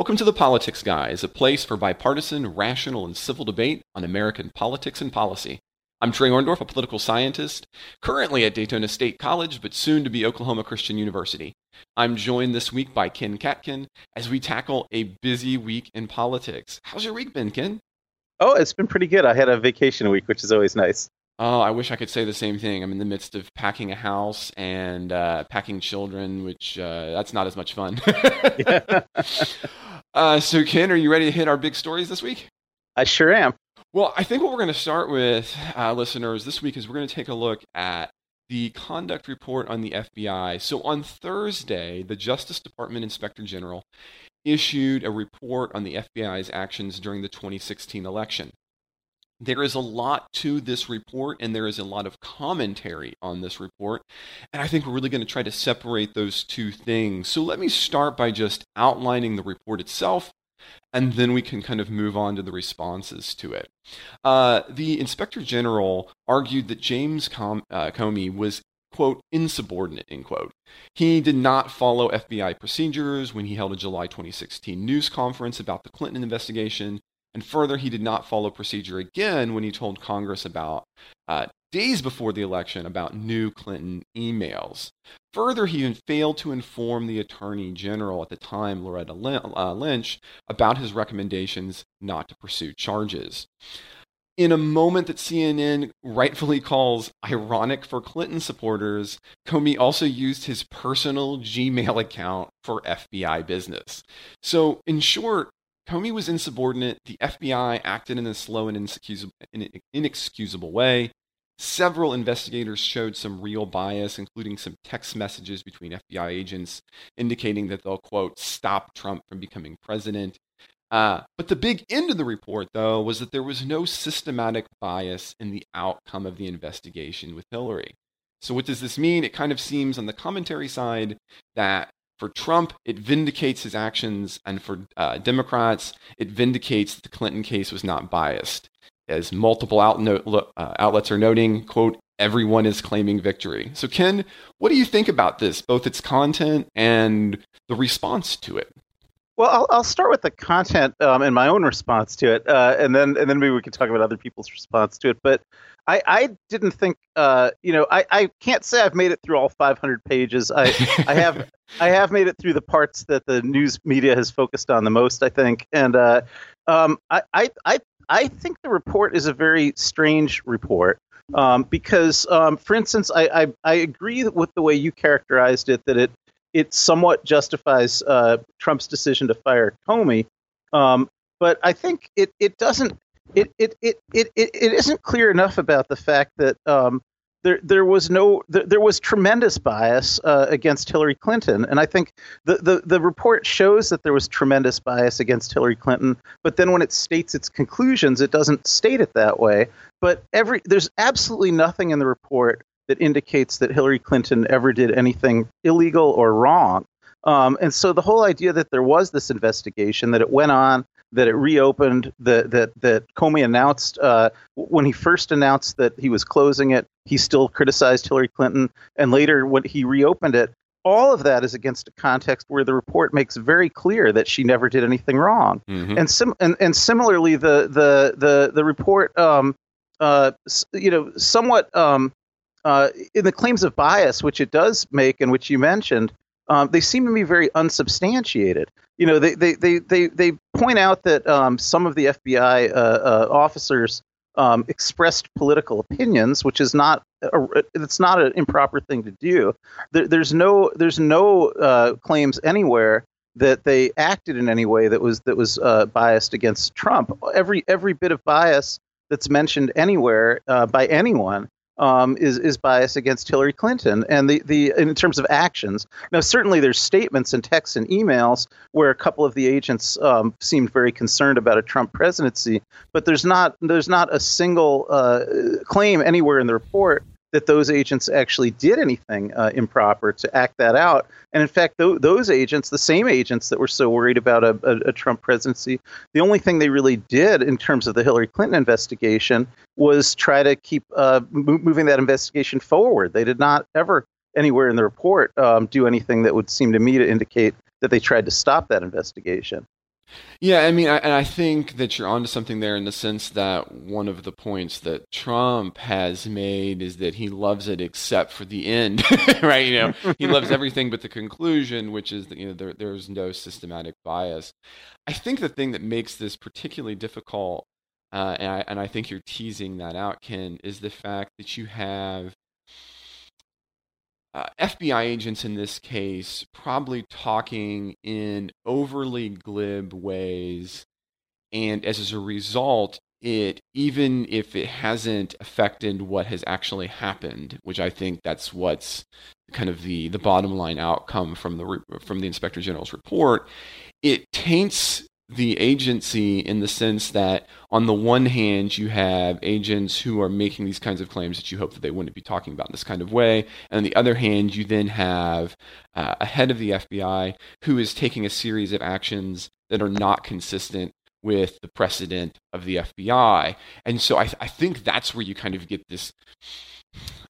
Welcome to The Politics Guys, a place for bipartisan, rational, and civil debate on American politics and policy. I'm Trey Orndorff, a political scientist, currently at Daytona State College, but soon to be Oklahoma Christian University. I'm joined this week by Ken Katkin as we tackle a busy week in politics. How's your week been, Ken? Oh, it's been pretty good. I had a vacation week, which is always nice. Oh, I wish I could say the same thing. I'm in the midst of packing a house and uh, packing children, which uh, that's not as much fun. uh, so, Ken, are you ready to hit our big stories this week? I sure am. Well, I think what we're going to start with, uh, listeners, this week is we're going to take a look at the conduct report on the FBI. So, on Thursday, the Justice Department Inspector General issued a report on the FBI's actions during the 2016 election. There is a lot to this report, and there is a lot of commentary on this report. And I think we're really going to try to separate those two things. So let me start by just outlining the report itself, and then we can kind of move on to the responses to it. Uh, the Inspector General argued that James Com- uh, Comey was quote, insubordinate, end quote. He did not follow FBI procedures when he held a July 2016 news conference about the Clinton investigation. And further, he did not follow procedure again when he told Congress about uh, days before the election about new Clinton emails. Further, he even failed to inform the Attorney General at the time, Loretta uh, Lynch, about his recommendations not to pursue charges. In a moment that CNN rightfully calls ironic for Clinton supporters, Comey also used his personal Gmail account for FBI business. So, in short, Comey was insubordinate. The FBI acted in a slow and inexcusable, way. Several investigators showed some real bias, including some text messages between FBI agents indicating that they'll, quote, stop Trump from becoming president. Uh, but the big end of the report, though, was that there was no systematic bias in the outcome of the investigation with Hillary. So, what does this mean? It kind of seems on the commentary side that for Trump, it vindicates his actions, and for uh, Democrats, it vindicates that the Clinton case was not biased. As multiple uh, outlets are noting, quote, everyone is claiming victory. So, Ken, what do you think about this, both its content and the response to it? Well, I'll, I'll start with the content um, and my own response to it, uh, and then and then maybe we can talk about other people's response to it. But I, I didn't think, uh, you know, I, I can't say I've made it through all 500 pages. I, I have I have made it through the parts that the news media has focused on the most, I think, and uh, um, I, I I I think the report is a very strange report. Um, because, um, for instance, I, I, I agree with the way you characterized it that it it somewhat justifies uh, Trump's decision to fire Comey. Um, but I think it, it doesn't it, it, it, it, it, isn't clear enough about the fact that um, there there was no there, there was tremendous bias uh, against Hillary Clinton, and I think the, the the report shows that there was tremendous bias against Hillary Clinton. But then when it states its conclusions, it doesn't state it that way. But every there's absolutely nothing in the report that indicates that Hillary Clinton ever did anything illegal or wrong. Um, and so the whole idea that there was this investigation, that it went on, that it reopened, that that that Comey announced uh, when he first announced that he was closing it, he still criticized Hillary Clinton, and later when he reopened it, all of that is against a context where the report makes very clear that she never did anything wrong. Mm-hmm. And, sim- and and similarly, the the the the report, um, uh, you know, somewhat um, uh, in the claims of bias, which it does make, and which you mentioned, um, they seem to be very unsubstantiated. You know, they they they they, they point out that um, some of the FBI uh, uh, officers um, expressed political opinions, which is not a, it's not an improper thing to do. There, there's no there's no uh, claims anywhere that they acted in any way that was that was uh, biased against Trump. Every every bit of bias that's mentioned anywhere uh, by anyone um, is is bias against Hillary Clinton, and the the in terms of actions. Now, certainly, there's statements and texts and emails where a couple of the agents um, seemed very concerned about a Trump presidency, but there's not there's not a single uh, claim anywhere in the report that those agents actually did anything uh, improper to act that out. And in fact, th- those agents, the same agents that were so worried about a, a, a, Trump presidency, the only thing they really did in terms of the Hillary Clinton investigation was try to keep uh, moving that investigation forward. They did not ever anywhere in the report um, do anything that would seem to me to indicate that they tried to stop that investigation. Yeah, I mean, I, and I think that you're onto something there in the sense that one of the points that Trump has made is that he loves it except for the end, right? You know, he loves everything but the conclusion, which is that you know there, there's no systematic bias. I think the thing that makes this particularly difficult, uh, and, I, and I think you're teasing that out, Ken, is the fact that you have uh, FBI agents in this case probably talking in overly glib ways, and as a result, it even if it hasn't affected what has actually happened, which I think that's what's kind of the the bottom line outcome from the from the inspector general's report, it taints the agency in the sense that on the one hand you have agents who are making these kinds of claims that you hope that they wouldn't be talking about in this kind of way. And on the other hand you then have uh, a head of the fbi who is taking a series of actions that are not consistent with the precedent of the fbi and so i, th- I think that's where you kind of get this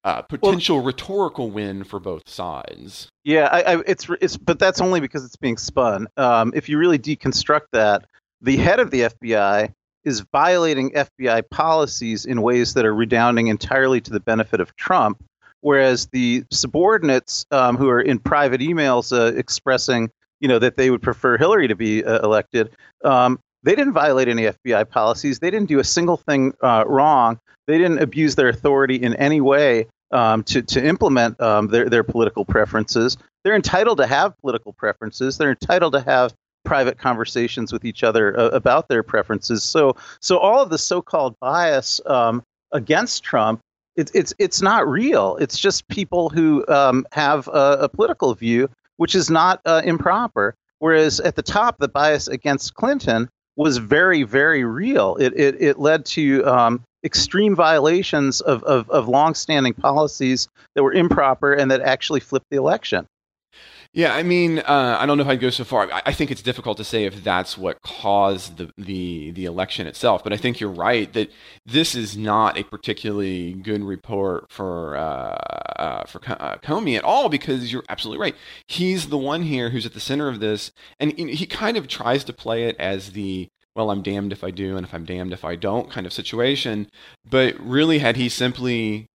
uh, potential well, rhetorical win for both sides. Yeah, I, I, it's it's but that's only because it's being spun. Um, if you really deconstruct that, the head of the FBI is violating FBI policies in ways that are redounding entirely to the benefit of Trump, whereas the subordinates um, who are in private emails uh, expressing, you know, that they would prefer Hillary to be uh, elected. Um, they didn't violate any FBI policies. They didn't do a single thing uh, wrong. They didn't abuse their authority in any way um, to to implement um, their their political preferences. They're entitled to have political preferences. They're entitled to have private conversations with each other uh, about their preferences. So so all of the so-called bias um, against Trump. It's it's it's not real. It's just people who um, have a, a, political view, which is not uh, improper. Whereas at the top, the bias against Clinton was very, very real. It it, it led to um, extreme violations of, of, of longstanding policies that were improper and that actually flipped the election. Yeah, I mean, uh, I don't know if I'd go so far. I, I, think it's difficult to say if that's what caused the, the the election itself. But I think you're right that this is not a particularly good report for uh, uh, for uh, Comey at all because you're absolutely right. He's the one here who's at the center of this, and he kind of tries to play it as the well, I'm damned if I do, and if I'm damned if I don't kind of situation. But really, had he simply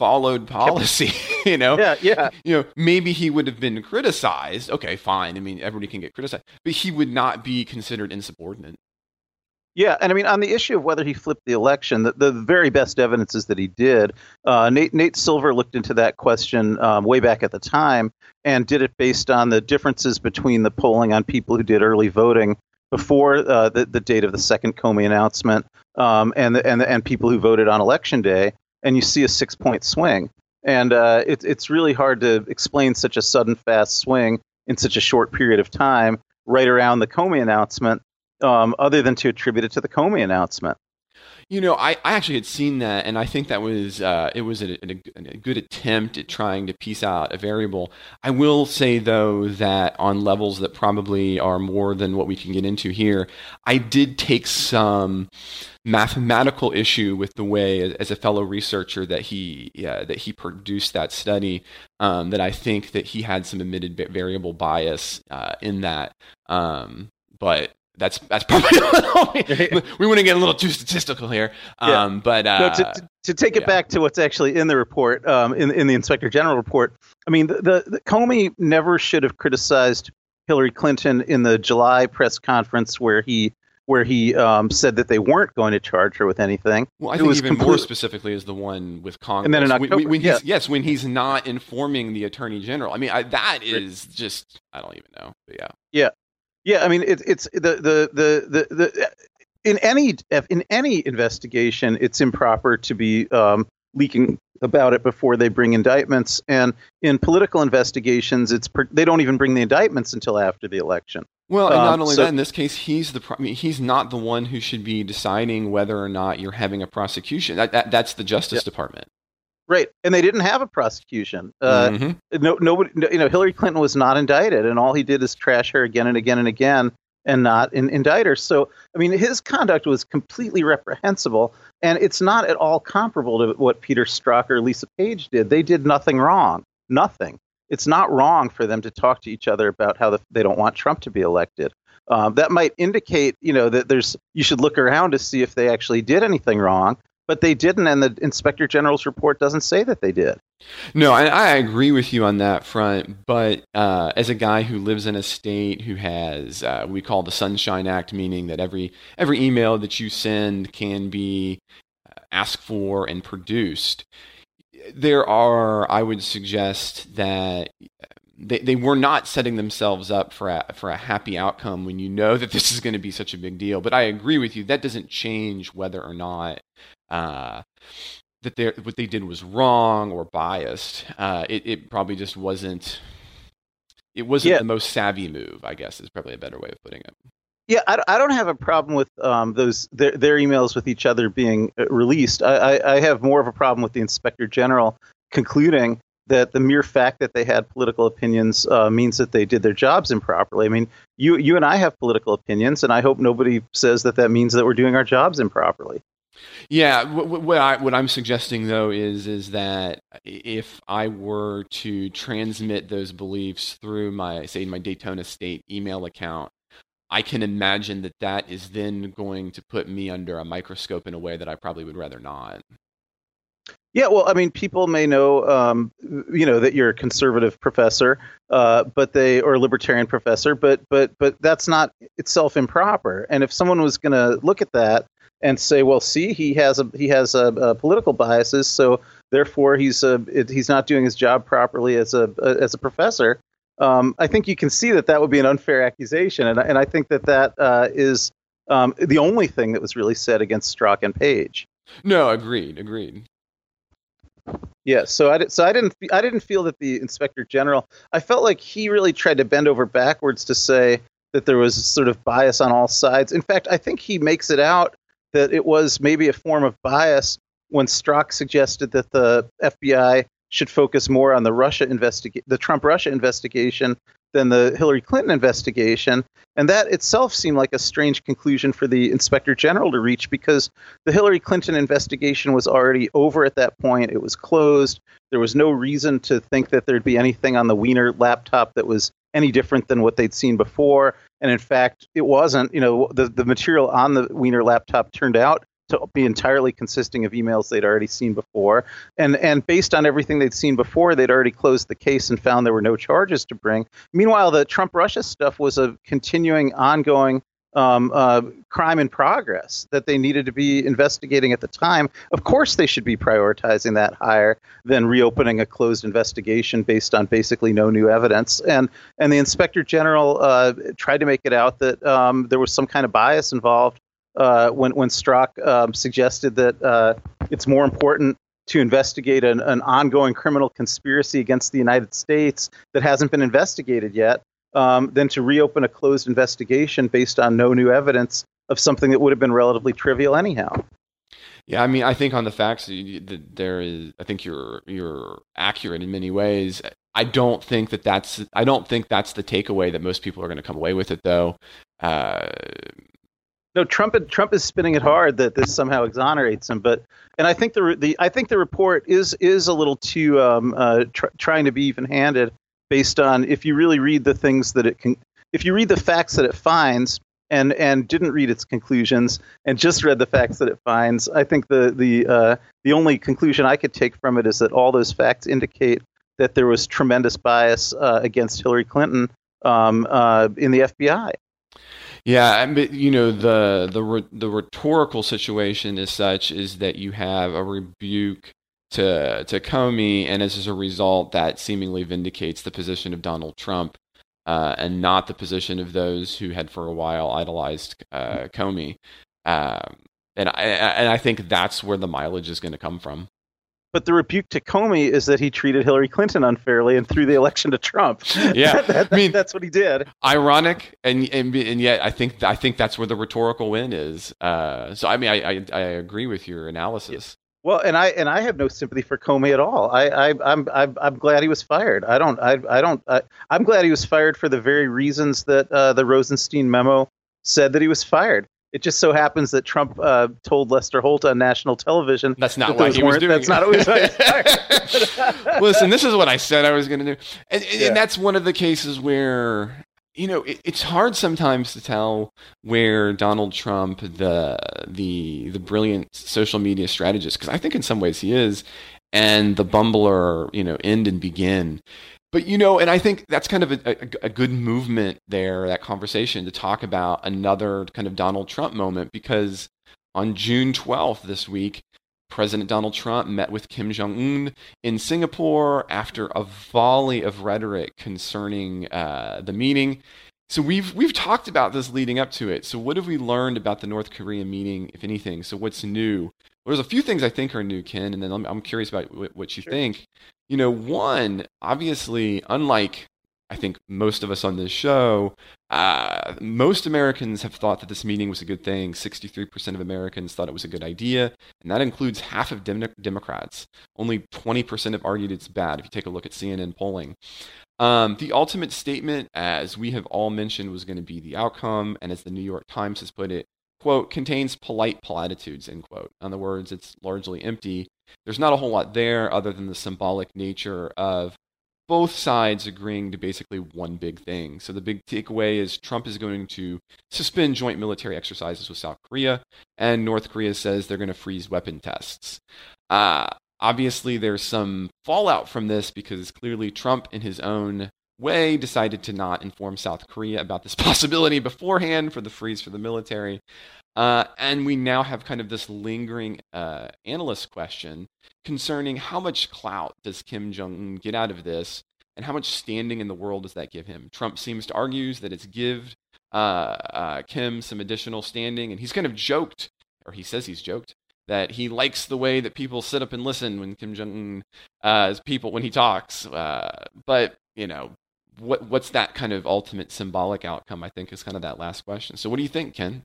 followed policy, you know, yeah, yeah, you know, maybe he would have been criticized. Okay, fine. I mean, everybody can get criticized, but he would not be considered insubordinate. Yeah, and I mean, on the issue of whether he flipped the election, the, the very best evidence is that he did. Uh, Nate, Nate Silver looked into that question um, way back at the time and did it based on the differences between the polling on people who did early voting before uh, the, the date of the second Comey announcement um, and, the, and, the, and people who voted on election day, and you see a six point swing. And uh, it, it's really hard to explain such a sudden, fast swing in such a short period of time right around the Comey announcement, um, other than to attribute it to the Comey announcement. You know, I, I actually had seen that, and I think that was uh, it was a, a, a, good attempt at trying to piece out a variable. I will say though that on levels that probably are more than what we can get into here, I did take some mathematical issue with the way, as a fellow researcher, that he yeah, that he produced that study. Um, that I think that he had some admitted variable bias uh, in that. Um, but that's that's probably we want to get a little too statistical here. Yeah. Um, but uh, no, to, to, to, take it yeah. back to what's actually in the report, um, in in the Inspector General report, I mean, the, the, the, Comey never should have criticized Hillary Clinton in the July press conference where he where he um, said that they weren't going to charge her with anything. Well, I think even complete... more specifically is the one with Congress. And then in October, when, when yeah. yes, when he's not informing the Attorney General. I mean, I, that is just I don't even know. But yeah, yeah. Yeah, I mean it, it's the, the the the the in any in any investigation, it's improper to be um, leaking about it before they bring indictments. And in political investigations, it's per, they don't even bring the indictments until after the election. Well, and not um, only so, that, in this case, he's the I mean, he's not the one who should be deciding whether or not you're having a prosecution. That, that that's the Justice. Department. Right, and they didn't have a prosecution. Uh, mm-hmm. No, nobody. You know, Hillary Clinton was not indicted, and all he did is trash her again and again and again, and not in, indict her. So, I mean, his conduct was completely reprehensible, and it's not at all comparable to what Peter Strzok or Lisa Page did. They did nothing wrong. Nothing. It's not wrong for them to talk to each other about how the, they don't want Trump to be elected. Um, that might indicate, you know, that there's you should look around to see if they actually did anything wrong but they didn't, and the inspector general's report doesn't say that they did. No, I, I agree with you on that front. But uh, as a guy who lives in a state who has uh, we call the Sunshine Act, meaning that every every email that you send can be uh, asked for and produced. There are, I would suggest that they, they were not setting themselves up for a, for a happy outcome when you know that this is going to be such a big deal. But I agree with you. That doesn't change whether or not uh, that what they did was wrong or biased. Uh, it, it probably just wasn't. It wasn't yeah. the most savvy move. I guess is probably a better way of putting it. Yeah, I, I don't have a problem with um, those their, their emails with each other being uh, released. I, I, I have more of a problem with the inspector general concluding that the mere fact that they had political opinions uh, means that they did their jobs improperly. I mean, you you and I have political opinions, and I hope nobody says that that means that we're doing our jobs improperly. Yeah, what, I what I'm suggesting though is is that if I were to transmit those beliefs through my say my Daytona State email account, I can imagine that that is then going to put me under a microscope in a way that I probably would rather not. Yeah, well, I mean, people may know, um, you know, that you're a conservative professor, uh, but they or a libertarian professor, but but but that's not itself improper. And if someone was going to look at that and say, well, see, he has a he has a, a political biases, so therefore he's a he's not doing his job properly as a, as a professor. Um, I think you can see that that would be an unfair accusation, and and I think that that uh, is um, the only thing that was really said against Strzok and Page. No, agreed, agreed. Yeah, so I so I didn't I didn't feel that the inspector general I felt like he really tried to bend over backwards to say that there was sort of bias on all sides. In fact, I think he makes it out that it was maybe a form of bias when Strzok suggested that the FBI should focus more on the Russia investigate the Trump Russia investigation than the Hillary Clinton investigation. And that itself seemed like a strange conclusion for the inspector general to reach because the Hillary Clinton investigation was already over at that point. It was closed. There was no reason to think that there'd be anything on the Weiner laptop that was any different than what they'd seen before. And in fact, it wasn't. You know, the, the material on the Weiner laptop turned out to be entirely consisting of emails they'd already seen before. And and based on everything they'd seen before, they'd already closed the case and found there were no charges to bring. Meanwhile, the Trump Russia stuff was a continuing, ongoing um, uh, crime in progress that they needed to be investigating at the time. Of course, they should be prioritizing that higher than reopening a closed investigation based on basically no new evidence. And and the inspector general uh, tried to make it out that um, there was some kind of bias involved uh, when when Strzok um, suggested that uh, it's more important to investigate an, an, ongoing criminal conspiracy against the United States that hasn't been investigated yet um, than to reopen a closed investigation based on no new evidence of something that would have been relatively trivial anyhow. Yeah, I mean, I think on the facts, there is. I think you're you're accurate in many ways. I don't think that that's. I don't think that's the takeaway that most people are going to come away with it, though. Uh, no, Trump Trump is spinning it hard that this somehow exonerates him, but and I think the the I think the report is is a little too um, uh, tr- trying to be even handed based on if you really read the things that it can if you read the facts that it finds and and didn't read its conclusions and just read the facts that it finds, I think the the uh, the only conclusion I could take from it is that all those facts indicate that there was tremendous bias uh, against Hillary Clinton um, uh, in the FBI. Yeah, but you know the the the rhetorical situation is such is that you have a rebuke to to Comey, and as a result, that seemingly vindicates the position of Donald Trump, uh, and not the position of those who had for a while idolized uh, Comey. Um, and I and I think that's where the mileage is going to come from. But the rebuke to Comey is that he treated Hillary Clinton unfairly and threw the election to Trump. Yeah, that, that, I mean that's what he did. Ironic, and and, and yet I think I think that's where the rhetorical win is. Uh, so I mean I, I, I agree with your analysis. Well, and I and I have no sympathy for Comey at all. I, I I'm I'm I'm glad he was fired. I don't I I don't I, am glad he was fired for the very reasons that uh, the Rosenstein memo said that he was fired. It just so happens that Trump uh, told Lester Holt on national television. That's not that why he was doing That's it. not what he was Listen, this is what I said I was going to do, and, and, yeah. and, that's one of the cases where you know, it, it's hard sometimes to tell where Donald Trump, the the the brilliant social media strategist, because I think in some ways he is, and the bumbler, you know, end and begin. But you know, and I think that's kind of a, a, a, good movement there, that conversation to talk about another kind of Donald Trump moment, because on June 12th this week, President Donald Trump met with Kim Jong Un in Singapore after a volley of rhetoric concerning uh, the meeting. So we've we've talked about this leading up to it. So what have we learned about the North Korean meeting, if anything? So what's new? Well, there's a few things I think are new, Ken, and then I'm, I'm curious about what, what you sure. think. You know, one obviously, unlike I think most of us on this show, uh, most Americans have thought that this meeting was a good thing. 63% of Americans thought it was a good idea, and that includes half of Dem- Democrats. Only 20% have argued it's bad if you take a look at CNN polling. Um, the ultimate statement, as we have all mentioned, was going to be the outcome, and as the New York Times has put it, quote, contains polite platitudes, end quote. In other words, it's largely empty. There's not a whole lot there other than the symbolic nature of both sides agreeing to basically one big thing. So the big takeaway is Trump is going to suspend joint military exercises with South Korea, and North Korea says they're going to freeze weapon tests. Uh, obviously, there's some fallout from this because clearly Trump, in his own way, decided to not inform South Korea about this possibility beforehand for the freeze for the military. Uh, and we now have kind of this lingering uh, analyst question concerning how much clout does Kim Jong Un get out of this, and how much standing in the world does that give him? Trump seems to argue that it's give uh, uh, Kim some additional standing, and he's kind of joked, or he says he's joked, that he likes the way that people sit up and listen when Kim Jong Un, uh, people when he talks. Uh, but you know, what what's that kind of ultimate symbolic outcome? I think is kind of that last question. So, what do you think, Ken?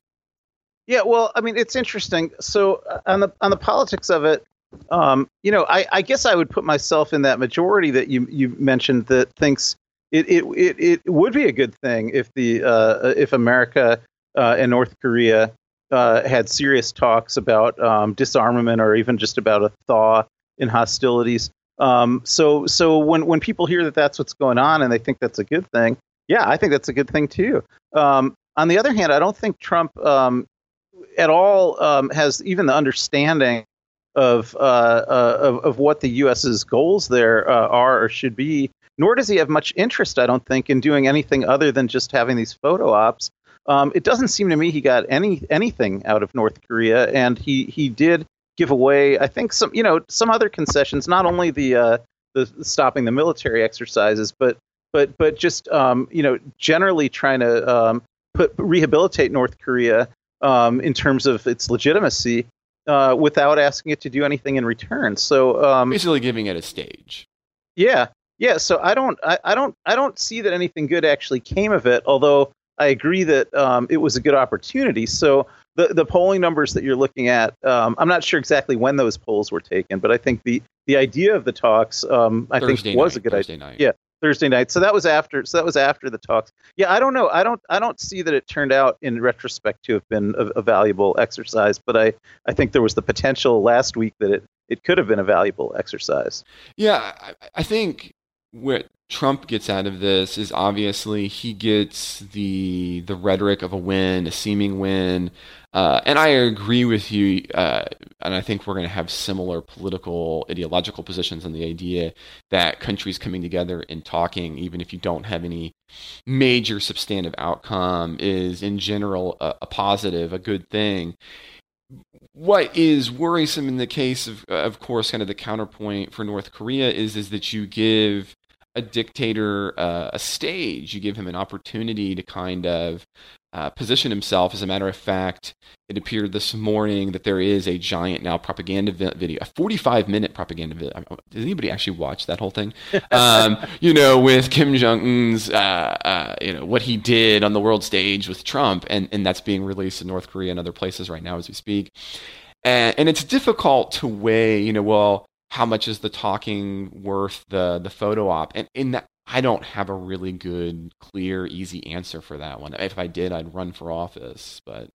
Yeah, well, I mean, it's interesting. So uh, on the on the politics of it, um, you know, I, I, guess I would put myself in that majority that you you mentioned that thinks it it it, it would be a good thing if the uh, if America uh, and North Korea uh, had serious talks about um, disarmament or even just about a thaw in hostilities. Um, so so when when people hear that that's what's going on and they think that's a good thing, yeah, I think that's a good thing too. Um, on the other hand, I don't think Trump um, at all um, has even the understanding of, uh, uh, of, of what the U.S.'s goals there uh, are or should be. Nor does he have much interest, I don't think, in doing anything other than just having these photo ops. Um, it doesn't seem to me he got any anything out of North Korea, and he he did give away, I think, some you know some other concessions, not only the uh, the stopping the military exercises, but but but just um, you know generally trying to um, put rehabilitate North Korea um, in terms of its legitimacy uh, without asking it to do anything in return. So um, basically, giving it a stage. Yeah, yeah. So I don't, I, I, don't, I don't see that anything good actually came of it. Although I agree that um, it was a good opportunity. So the the polling numbers that you're looking at, um, I'm not sure exactly when those polls were taken, but I think the the idea of the talks, um, I Thursday think, was night, a good Thursday idea. Night. Yeah, Thursday night. So that was after. So that was after the talks. Yeah, I don't know. I don't. I don't see that it turned out in retrospect to have been a, a valuable exercise. But I, I think there was the potential last week that it, it could have been a valuable exercise. Yeah, I, I think what Trump gets out of this is obviously he gets the the rhetoric of a win, a seeming win, uh, and I agree with you. Uh, and I think we're going to have similar political ideological positions on the idea that countries coming together and talking, even if you don't have any major substantive outcome, is in general a, a positive, a good thing what is worrisome in the case of, of course, kind of the counterpoint for North Korea is is that you give a dictator uh, a stage. You give him an opportunity to kind of uh, position himself. As a matter of fact, it appeared this morning that there is a giant now propaganda video, a 45 minute propaganda video. Did anybody actually watch that whole thing? Um, you know, with Kim Jong Un's, uh, uh, you know, what he did on the world stage with Trump, and, and that's being released in North Korea and other places right now as we speak. And, and it's difficult to weigh, you know, well, how much is the talking worth the the photo op? And in that, I don't have a really good, clear, easy answer for that one. If I did, I'd run for office. But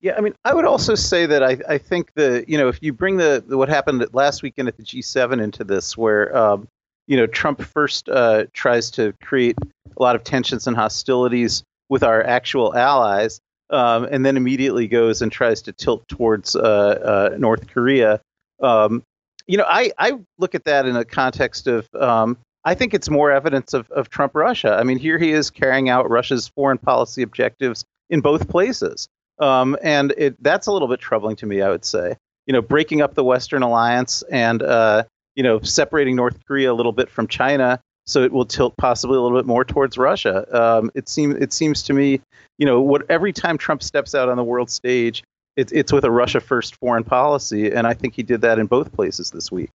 yeah, I mean, I would also say that I, I think the you know if you bring the, the what happened last weekend at the G7 into this, where um, you know, Trump first uh, tries to create a lot of tensions and hostilities with our actual allies, um, and then immediately goes and tries to tilt towards uh, uh, North Korea. Um, you know, I, I look at that in a context of um, I think it's more evidence of, of Trump Russia. I mean, here he is carrying out Russia's foreign policy objectives in both places. Um, and it, that's a little bit troubling to me, I would say. You know, breaking up the Western alliance and, uh, you know, separating North Korea a little bit from China so it will tilt possibly a little bit more towards Russia. Um, it seems it seems to me, you know, what every time Trump steps out on the world stage, it's it's with a Russia first foreign policy, and I think he did that in both places this week.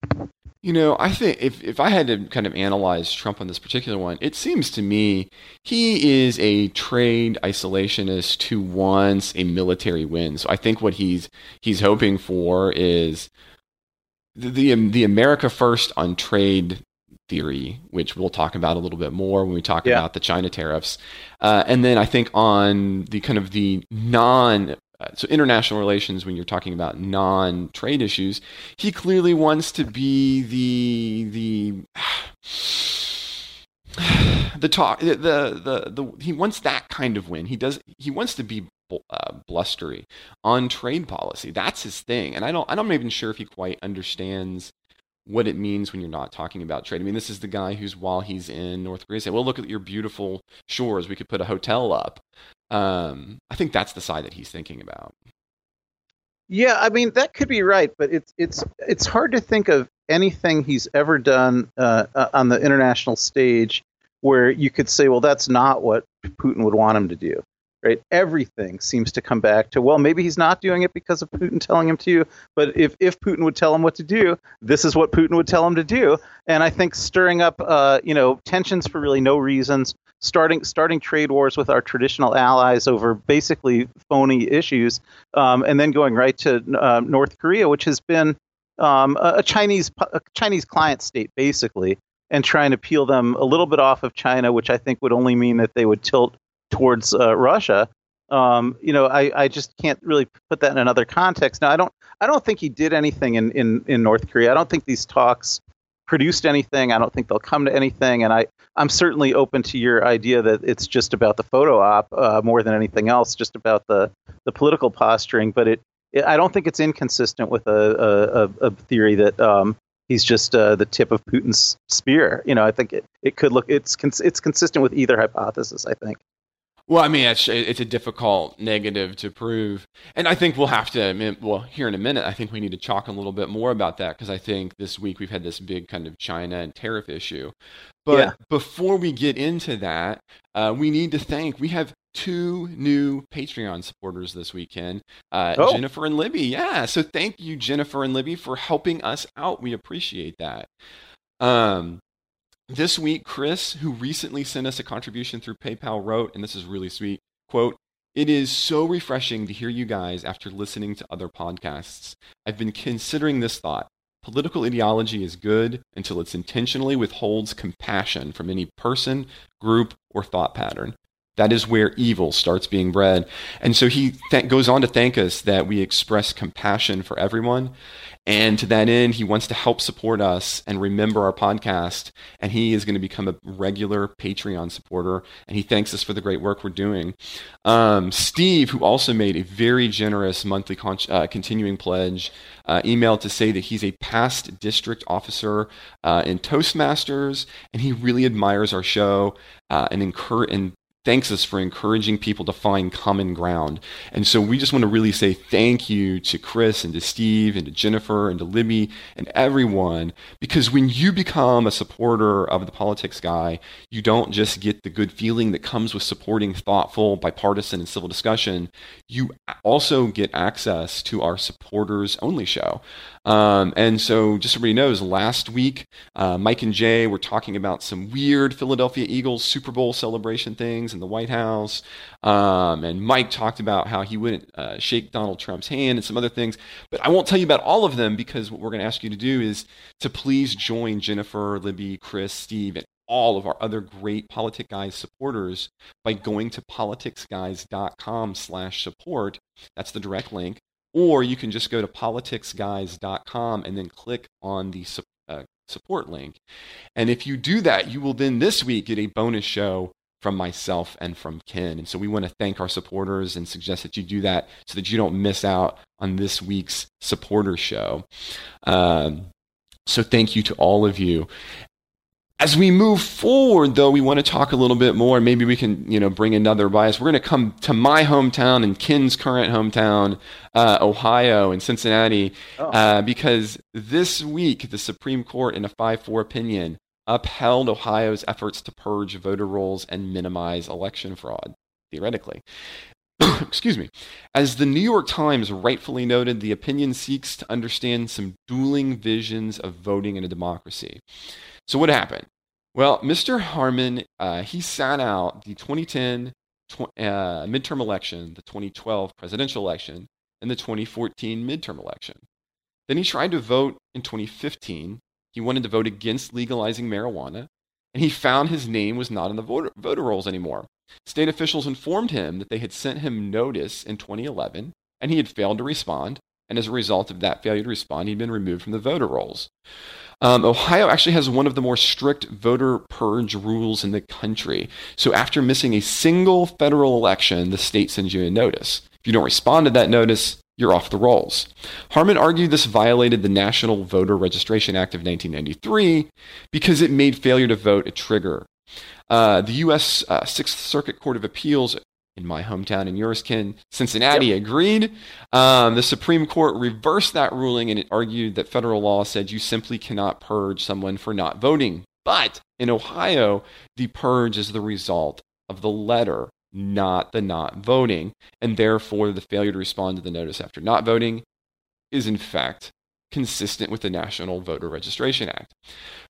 You know, I think if, if I had to kind of analyze Trump on this particular one, it seems to me he is a trade isolationist who wants a military win. So I think what he's he's hoping for is the the, the America first on trade theory, which we'll talk about a little bit more when we talk yeah. about the China tariffs. Uh, and then I think on the kind of the non so international relations when you're talking about non-trade issues he clearly wants to be the the the talk the, the the he wants that kind of win he does he wants to be uh, blustery on trade policy that's his thing and i don't i'm not even sure if he quite understands what it means when you're not talking about trade. I mean, this is the guy who's while he's in North Korea saying, "Well, look at your beautiful shores. We could put a hotel up." Um, I think that's the side that he's thinking about. Yeah, I mean that could be right, but it's it's it's hard to think of anything he's ever done uh, uh, on the international stage where you could say, well, that's not what Putin would want him to do right? Everything seems to come back to, well, maybe he's not doing it because of Putin telling him to, but if, if Putin would tell him what to do, this is what Putin would tell him to do. And I think stirring up, uh, you know, tensions for really no reasons, starting starting trade wars with our traditional allies over basically phony issues, um, and then going right to uh, North Korea, which has been um, a Chinese a Chinese client state basically, and trying to peel them a little bit off of China, which I think would only mean that they would tilt towards uh, Russia. Um, you know, I, I just can't really put that in another context. Now, I don't I don't think he did anything in, in, in North Korea. I don't think these talks produced anything. I don't think they'll come to anything. And I I'm certainly open to your idea that it's just about the photo op uh, more than anything else, just about the the political posturing. But it, it I don't think it's inconsistent with a a, a theory that um, he's just uh, the tip of Putin's spear. You know, I think it, it could look it's it's consistent with either hypothesis. I think. Well, I mean, it's it's a difficult negative to prove, and I think we'll have to. Well, here in a minute, I think we need to talk a little bit more about that because I think this week we've had this big kind of China and tariff issue. But yeah. before we get into that, uh, we need to thank. We have two new Patreon supporters this weekend, uh, oh. Jennifer and Libby. Yeah, so thank you, Jennifer and Libby, for helping us out. We appreciate that. Um, this week, Chris, who recently sent us a contribution through PayPal, wrote, and this is really sweet, quote, it is so refreshing to hear you guys after listening to other podcasts. I've been considering this thought. Political ideology is good until it intentionally withholds compassion from any person, group, or thought pattern. That is where evil starts being bred. And so he th- goes on to thank us that we express compassion for everyone. And to that end, he wants to help support us and remember our podcast. And he is going to become a regular Patreon supporter. And he thanks us for the great work we're doing. Um, Steve, who also made a very generous monthly con- uh, continuing pledge, uh, emailed to say that he's a past district officer uh, in Toastmasters and he really admires our show uh, and, incur- and thanks us for encouraging people to find common ground. And so we just want to really say thank you to Chris and to Steve and to Jennifer and to Libby and everyone because when you become a supporter of the politics guy, you don't just get the good feeling that comes with supporting thoughtful, bipartisan, and civil discussion. You also get access to our supporters only show. Um, and so, just so everybody knows, last week, uh, Mike and Jay were talking about some weird Philadelphia Eagles Super Bowl celebration things in the White House. Um, and Mike talked about how he wouldn't uh, shake Donald Trump's hand and some other things. But I won't tell you about all of them because what we're going to ask you to do is to please join Jennifer, Libby, Chris, Steve, and all of our other great Politic Guys supporters by going to politicsguys.com slash support. That's the direct link. Or you can just go to politicsguys.com and then click on the uh, support link. And if you do that, you will then this week get a bonus show from myself and from Ken. And so we want to thank our supporters and suggest that you do that so that you don't miss out on this week's supporter show. Um, so thank you to all of you. As we move forward, though, we want to talk a little bit more. Maybe we can, you know, bring another bias. We're going to come to my hometown and Ken's current hometown, uh, Ohio and Cincinnati, oh. uh, because this week the Supreme Court, in a five-four opinion, upheld Ohio's efforts to purge voter rolls and minimize election fraud. Theoretically, excuse me. As the New York Times rightfully noted, the opinion seeks to understand some dueling visions of voting in a democracy. So what happened? Well, Mr. Harmon, uh, he sat out the 2010 tw- uh, midterm election, the 2012 presidential election, and the 2014 midterm election. Then he tried to vote in 2015. He wanted to vote against legalizing marijuana, and he found his name was not in the voter, voter rolls anymore. State officials informed him that they had sent him notice in 2011, and he had failed to respond. And as a result of that failure to respond, he'd been removed from the voter rolls. Um, Ohio actually has one of the more strict voter purge rules in the country. So after missing a single federal election, the state sends you a notice. If you don't respond to that notice, you're off the rolls. Harmon argued this violated the National Voter Registration Act of 1993 because it made failure to vote a trigger. Uh, the U.S. Uh, Sixth Circuit Court of Appeals in my hometown in Yuriskin, Cincinnati yep. agreed. Um, the Supreme Court reversed that ruling and it argued that federal law said you simply cannot purge someone for not voting. But in Ohio, the purge is the result of the letter, not the not voting. And therefore, the failure to respond to the notice after not voting is, in fact, consistent with the National Voter Registration Act.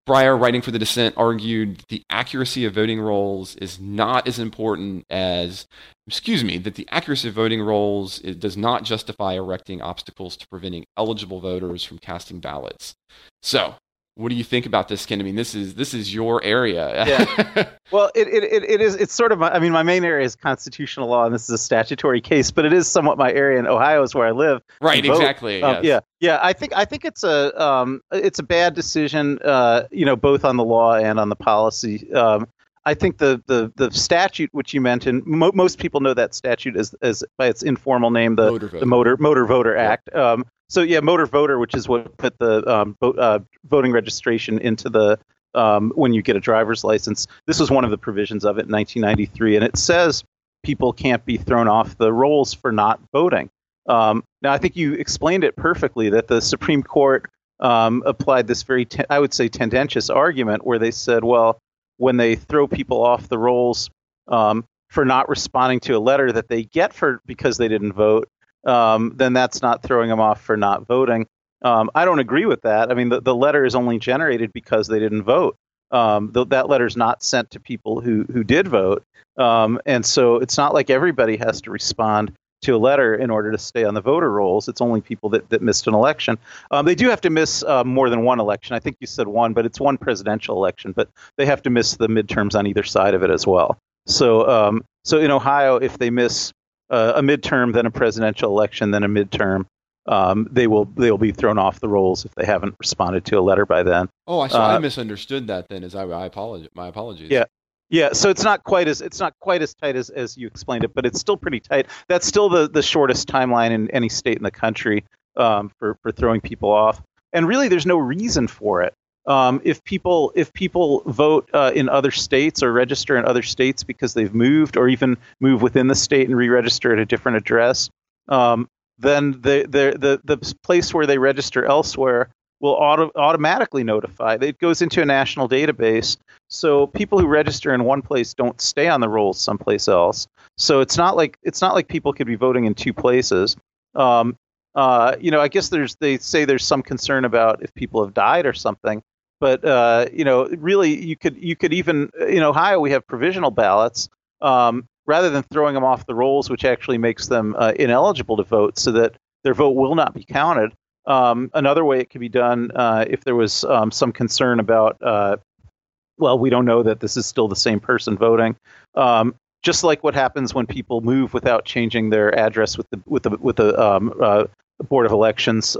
Breyer, writing for the dissent, argued the accuracy of voting rolls is not as important as, excuse me, that the accuracy of voting rolls does not justify erecting obstacles to preventing eligible voters from casting ballots. So, what do you think about this, Ken? I mean, this is this is your area. yeah. Well, it, it, it is it's sort of my, I mean, my main area is constitutional law, and this is a statutory case, but it is somewhat my area, and Ohio is where I live. Right. Exactly. Um, yes. Yeah. Yeah. I think I think it's a um, it's a bad decision. Uh, you know, both on the law and on the policy. Um, I think the, the, the statute which you mentioned, mo- most people know that statute as, as by its informal name, the motor the motor motor voter act. Um, so yeah, motor voter, which is what put the um, uh, voting registration into the um, when you get a driver's license. This was one of the provisions of it in 1993, and it says people can't be thrown off the rolls for not voting. Um, now, I think you explained it perfectly that the Supreme Court um, applied this very, I would say, tendentious argument where they said, well, when they throw people off the rolls um, for not responding to a letter that they get for because they didn't vote, um, then that's not throwing them off for not voting. Um, I don't agree with that. I mean, the, the letter is only generated because they didn't vote. Um, th- that not sent to people who who did vote, um, and so it's not like everybody has to respond to a letter in order to stay on the voter rolls. It's only people that, that missed an election. Um, they do have to miss uh, more than one election. I think you said one, but it's one presidential election. But they have to miss the midterms on either side of it as well. So, um, so in Ohio, if they miss uh, a midterm, then a presidential election, then a midterm. Um, they will they will be thrown off the rolls if they haven't responded to a letter by then. Oh, I saw. Uh, I misunderstood that. Then, as I, I apologize. My apologies. Yeah, yeah. So it's not quite as it's not quite as tight as, as you explained it, but it's still pretty tight. That's still the the shortest timeline in any state in the country um, for for throwing people off. And really, there's no reason for it. Um, if people if people vote uh, in other states or register in other states because they've moved or even move within the state and re-register at a different address, um, then the, the the the place where they register elsewhere will auto- automatically notify. It goes into a national database, so people who register in one place don't stay on the rolls someplace else. So it's not like it's not like people could be voting in two places. Um, uh, you know, I guess there's they say there's some concern about if people have died or something. But uh, you know, really, you could you could even in Ohio we have provisional ballots. Um, rather than throwing them off the rolls, which actually makes them uh, ineligible to vote, so that their vote will not be counted. Um, another way it could be done uh, if there was um, some concern about, uh, well, we don't know that this is still the same person voting. Um, just like what happens when people move without changing their address with the with the with the um, uh, board of elections.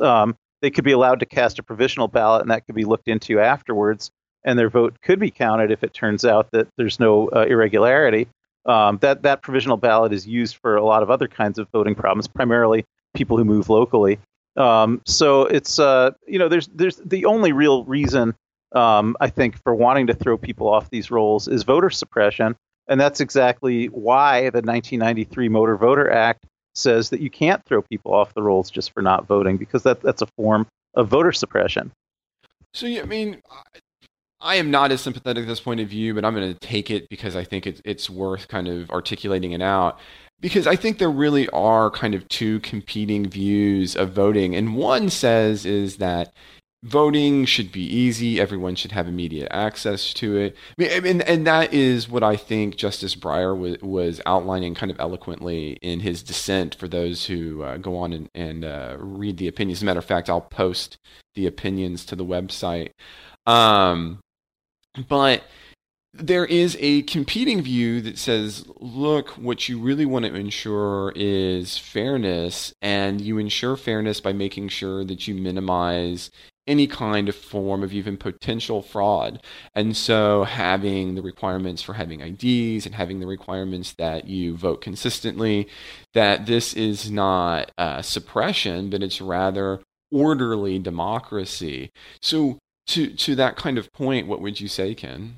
They could be allowed to cast a provisional ballot, and that could be looked into afterwards, and their vote could be counted if it turns out that there's no uh, irregularity. Um, that that provisional ballot is used for a lot of other kinds of voting problems, primarily people who move locally. Um, so it's uh, you know there's there's the only real reason um, I think for wanting to throw people off these rolls is voter suppression, and that's exactly why the 1993 Motor Voter Act says that you can't throw people off the rolls just for not voting because that that's a form of voter suppression. So I mean, I am not as sympathetic to this point of view, but I'm going to take it because I think it's it's worth kind of articulating it out. Because I think there really are kind of two competing views of voting, and one says is that voting should be easy. Everyone should have immediate access to it. I mean, and, and that is what I think Justice Breyer was, was outlining kind of eloquently in his dissent for those who uh, go on and, and uh, read the opinions. As a matter of fact, I'll post the opinions to the website. Um, but there is a competing view that says, look, what you really want to ensure is fairness, and you ensure fairness by making sure that you minimize any kind of form of even potential fraud. And so having the requirements for having IDs and having the requirements that you vote consistently, that this is not uh, suppression, but it's rather orderly democracy. So to to that kind of point, what would you say, Ken?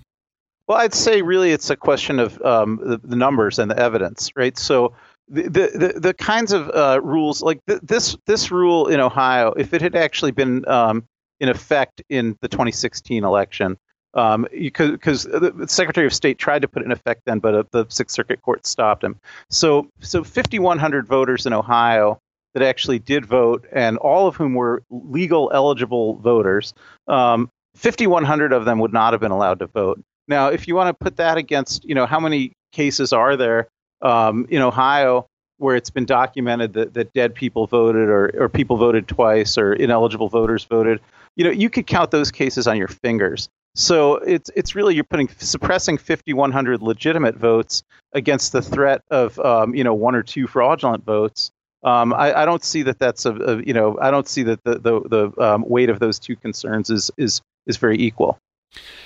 Well, I'd say really it's a question of um, the, the, numbers and the evidence, right? So the the, the kinds of uh, rules like th- this this rule in Ohio, if it had actually been um, in effect in the 2016 election, um, because the Secretary of State tried to put it in effect then, but uh, the Sixth Circuit Court stopped him. So so 5,100 voters in Ohio that actually did vote, and all of whom were legal eligible voters. Um, 5,100 of them would not have been allowed to vote. Now, if you want to put that against, you know, how many cases are there um, in Ohio where it's been documented that, that dead people voted or, or people voted twice or ineligible voters voted, you know, you could count those cases on your fingers. So it's it's really you're putting suppressing 5,100 legitimate votes against the threat of um, you know one or two fraudulent votes. Um, I, I, don't see that that's a, a, you know I don't see that the the, the um, weight of those two concerns is is is very equal.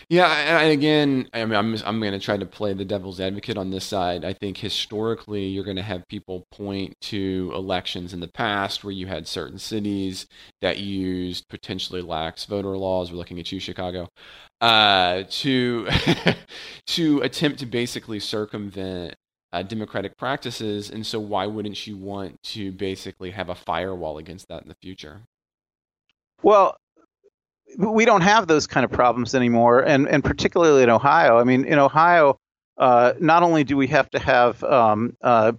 Yeah, and again, I mean, I'm I'm going to try to play the devil's advocate on this side. I think historically, you're going to have people point to elections in the past where you had certain cities that used potentially lax voter laws. We're looking at you, Chicago, uh, to to attempt to basically circumvent uh, democratic practices. And so, why wouldn't you want to basically have a firewall against that in the future? Well, we don't have those kind of problems anymore, and and particularly in Ohio. I mean, in Ohio, uh, not only do we have to have um, uh,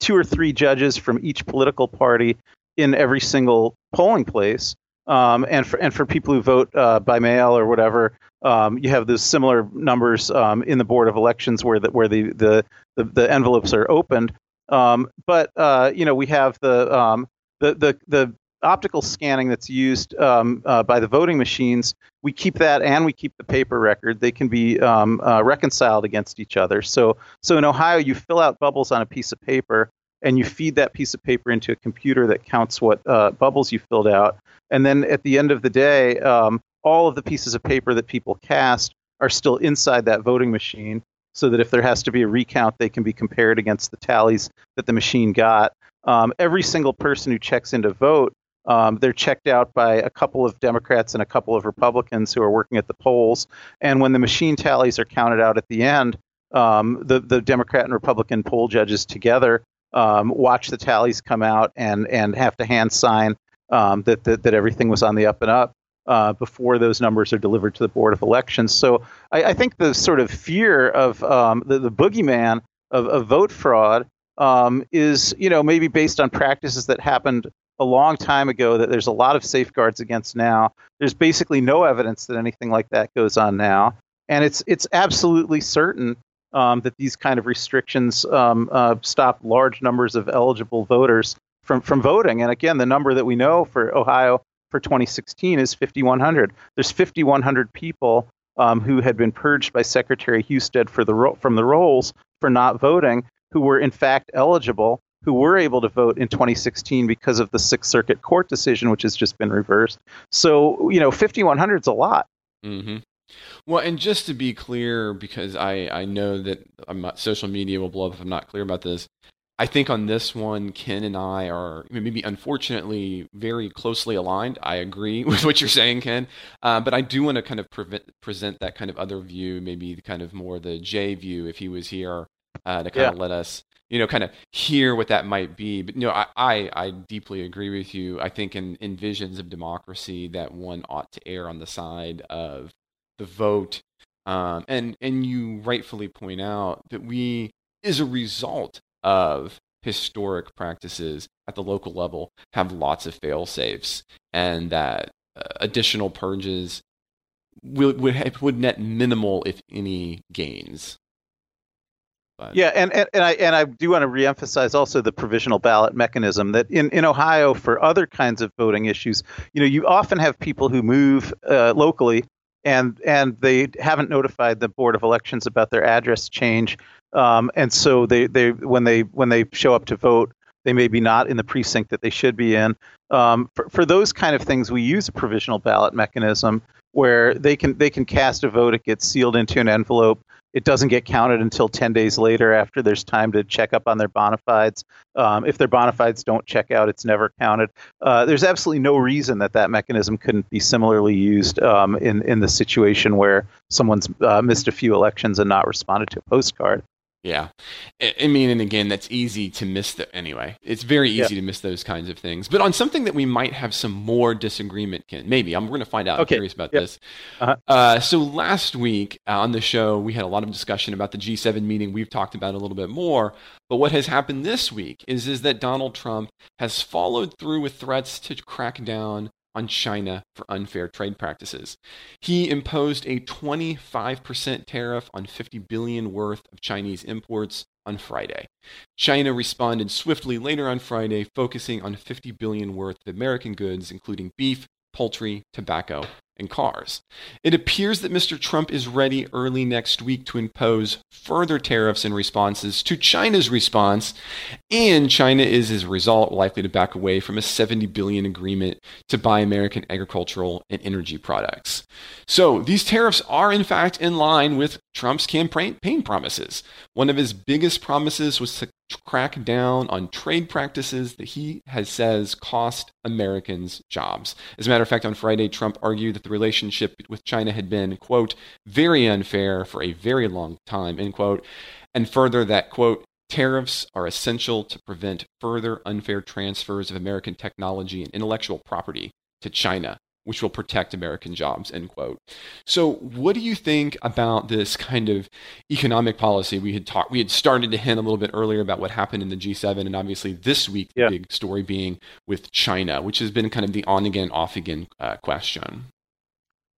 two or three judges from each political party in every single polling place, um, and for and for people who vote uh, by mail or whatever, um, you have those similar numbers um, in the board of elections where the where the the, the, the envelopes are opened. Um, but uh, you know, we have the um, the the the optical scanning that's used um, uh, by the voting machines, we keep that and we keep the paper record. They can be um, uh, reconciled against each other. So, so in Ohio, you fill out bubbles on a piece of paper and you feed that piece of paper into a computer that counts what uh, bubbles you filled out. And then at the end of the day, um, all of the pieces of paper that people cast are still inside that voting machine so that if there has to be a recount, they can be compared against the tallies that the machine got. Um, every single person who checks in to vote um, they're checked out by a couple of Democrats and a couple of Republicans who are working at the polls. And when the machine tallies are counted out at the end, um, the the Democrat and Republican poll judges together um, watch the tallies come out and and have to hand sign um, that, that that everything was on the up and up. Uh, before those numbers are delivered to the Board of Elections. So I, I think the sort of fear of um, the, the boogeyman of, of vote fraud um, is, you know, maybe based on practices that happened a long time ago that there's a lot of safeguards against now. There's basically no evidence that anything like that goes on now, and it's it's absolutely certain um, that these kind of restrictions um, uh, stop large numbers of eligible voters from from voting. And again, the number that we know for Ohio for 2016 is 5,100. There's 5,100 people um, who had been purged by Secretary Husted for the ro- from the rolls for not voting, who were in fact eligible who were able to vote in 2016 because of the Sixth Circuit Court decision, which has just been reversed. So, you know, 5,100 is a lot. Mm-hmm. Well, and just to be clear, because I, I know that I'm not, social media will blow up if I'm not clear about this. I think on this one, Ken and I are maybe unfortunately very closely aligned. I agree with what you're saying, Ken. Uh, but I do want to kind of prevent, present that kind of other view, maybe the kind of more the J view if he was here uh, to kind yeah. of let us, you know, kind of hear what that might be. But, you know, I, I, I deeply agree with you. I think in, in visions of democracy that one ought to err on the side of the vote. Um, and, and you rightfully point out that we, as a result of historic practices at the local level have lots of fail safes and that uh, additional purges would, would, would net minimal, if any, gains. But. Yeah, and, and, and I and I do want to reemphasize also the provisional ballot mechanism that in, in Ohio for other kinds of voting issues, you know, you often have people who move uh, locally and and they haven't notified the board of elections about their address change um, and so they, they when they when they show up to vote, they may be not in the precinct that they should be in. Um, for, for those kind of things, we use a provisional ballot mechanism where they can they can cast a vote. It gets sealed into an envelope. It doesn't get counted until 10 days later after there's time to check up on their bona fides. Um, if their bona fides don't check out, it's never counted. Uh, there's absolutely no reason that that mechanism couldn't be similarly used um, in, in the situation where someone's uh, missed a few elections and not responded to a postcard. Yeah. I mean, and again, that's easy to miss the, anyway. It's very easy yeah. to miss those kinds of things. But on something that we might have some more disagreement, Ken, maybe, I'm going to find out. Okay. I'm curious about yep. this. Uh-huh. Uh, so last week uh, on the show, we had a lot of discussion about the G7 meeting. We've talked about a little bit more. But what has happened this week is, is that Donald Trump has followed through with threats to crack down on China for unfair trade practices. He imposed a 25% tariff on 50 billion worth of Chinese imports on Friday. China responded swiftly later on Friday, focusing on 50 billion worth of American goods including beef, poultry, tobacco, and cars. It appears that Mr. Trump is ready early next week to impose further tariffs in responses to China's response, and China is as a result likely to back away from a 70 billion agreement to buy American agricultural and energy products. So, these tariffs are in fact in line with Trump's campaign promises. One of his biggest promises was to crack down on trade practices that he has says cost Americans jobs. As a matter of fact, on Friday, Trump argued that the relationship with China had been, quote, very unfair for a very long time, end quote, and further that, quote, tariffs are essential to prevent further unfair transfers of American technology and intellectual property to China which will protect American jobs, end quote. So what do you think about this kind of economic policy? We had talked, we had started to hint a little bit earlier about what happened in the G7, and obviously this week, the big story being with China, which has been kind of the on again, off again uh, question.